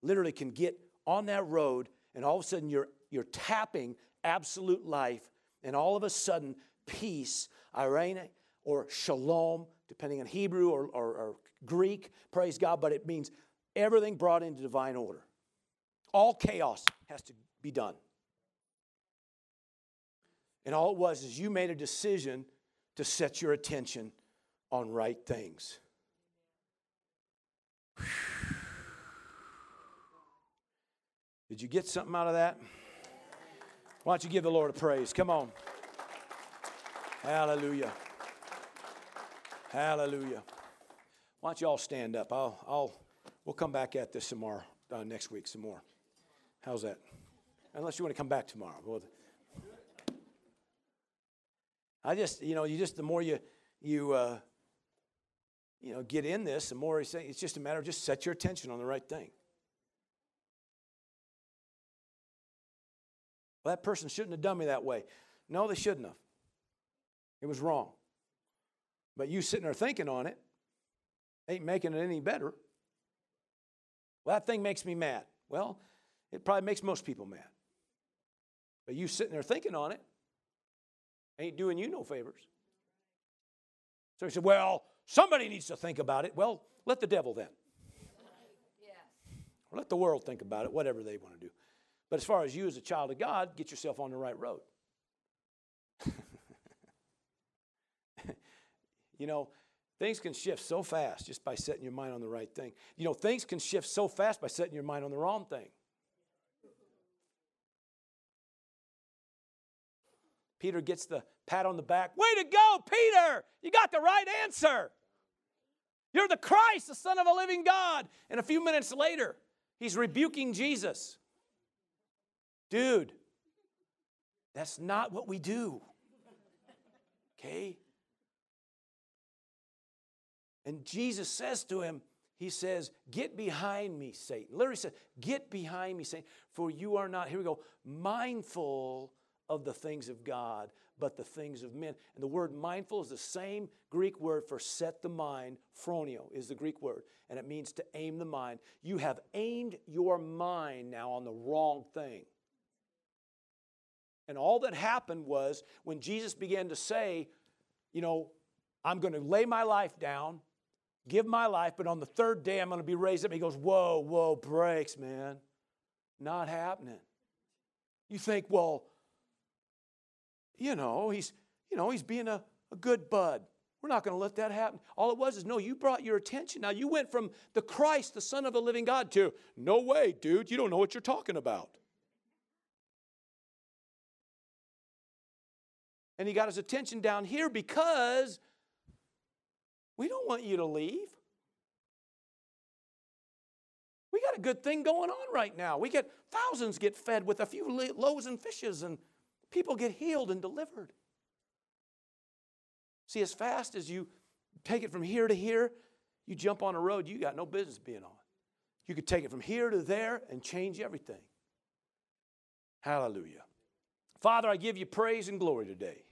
Literally can get on that road, and all of a sudden you're, you're tapping absolute life, and all of a sudden, peace, eirene, or shalom, depending on Hebrew or, or, or Greek, praise God, but it means everything brought into divine order. All chaos has to be done. And all it was is you made a decision to set your attention on right things. Did you get something out of that? Why don't you give the Lord a praise? Come on. Hallelujah. Hallelujah. Why don't you all stand up? I'll, I'll, we'll come back at this tomorrow, uh, next week, some more. How's that? Unless you want to come back tomorrow. Well, I just, you know, you just, the more you, you, uh, you know, get in this, the more say, it's just a matter of just set your attention on the right thing. Well, that person shouldn't have done me that way. No, they shouldn't have. It was wrong. But you sitting there thinking on it ain't making it any better. Well, that thing makes me mad. Well, it probably makes most people mad. But you sitting there thinking on it ain't doing you no favors. So he said, Well, somebody needs to think about it. Well, let the devil then. Or let the world think about it, whatever they want to do. But as far as you as a child of God, get yourself on the right road. you know, things can shift so fast just by setting your mind on the right thing. You know, things can shift so fast by setting your mind on the wrong thing. Peter gets the pat on the back. Way to go, Peter! You got the right answer. You're the Christ, the Son of a living God. And a few minutes later, he's rebuking Jesus. Dude, that's not what we do. Okay? And Jesus says to him, He says, Get behind me, Satan. Literally says, Get behind me, Satan, for you are not, here we go, mindful of the things of God, but the things of men. And the word mindful is the same Greek word for set the mind. Phroneo is the Greek word, and it means to aim the mind. You have aimed your mind now on the wrong thing. And all that happened was when Jesus began to say, you know, I'm going to lay my life down, give my life, but on the third day I'm going to be raised up. He goes, Whoa, whoa, brakes, man. Not happening. You think, well, you know, he's, you know, he's being a, a good bud. We're not going to let that happen. All it was is, no, you brought your attention. Now you went from the Christ, the Son of the living God, to, no way, dude, you don't know what you're talking about. And he got his attention down here because we don't want you to leave. We got a good thing going on right now. We get thousands get fed with a few loaves and fishes, and people get healed and delivered. See, as fast as you take it from here to here, you jump on a road you got no business being on. You could take it from here to there and change everything. Hallelujah. Father, I give you praise and glory today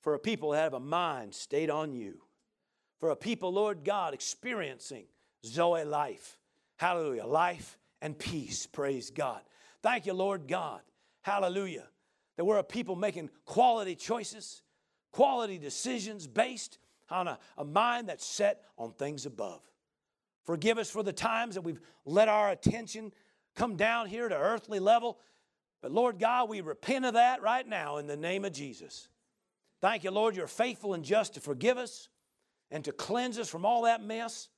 for a people that have a mind stayed on you. For a people, Lord God, experiencing Zoe life. Hallelujah. Life and peace. Praise God. Thank you, Lord God. Hallelujah. That we're a people making quality choices, quality decisions based on a, a mind that's set on things above. Forgive us for the times that we've let our attention come down here to earthly level. But Lord God, we repent of that right now in the name of Jesus. Thank you, Lord, you're faithful and just to forgive us and to cleanse us from all that mess.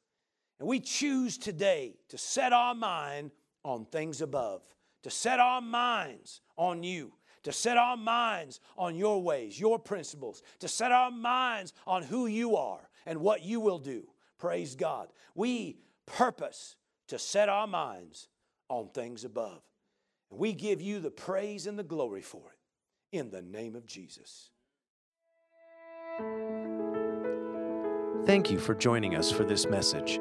And we choose today to set our mind on things above, to set our minds on you, to set our minds on your ways, your principles, to set our minds on who you are and what you will do. Praise God. We purpose to set our minds on things above. And we give you the praise and the glory for it in the name of Jesus. Thank you for joining us for this message.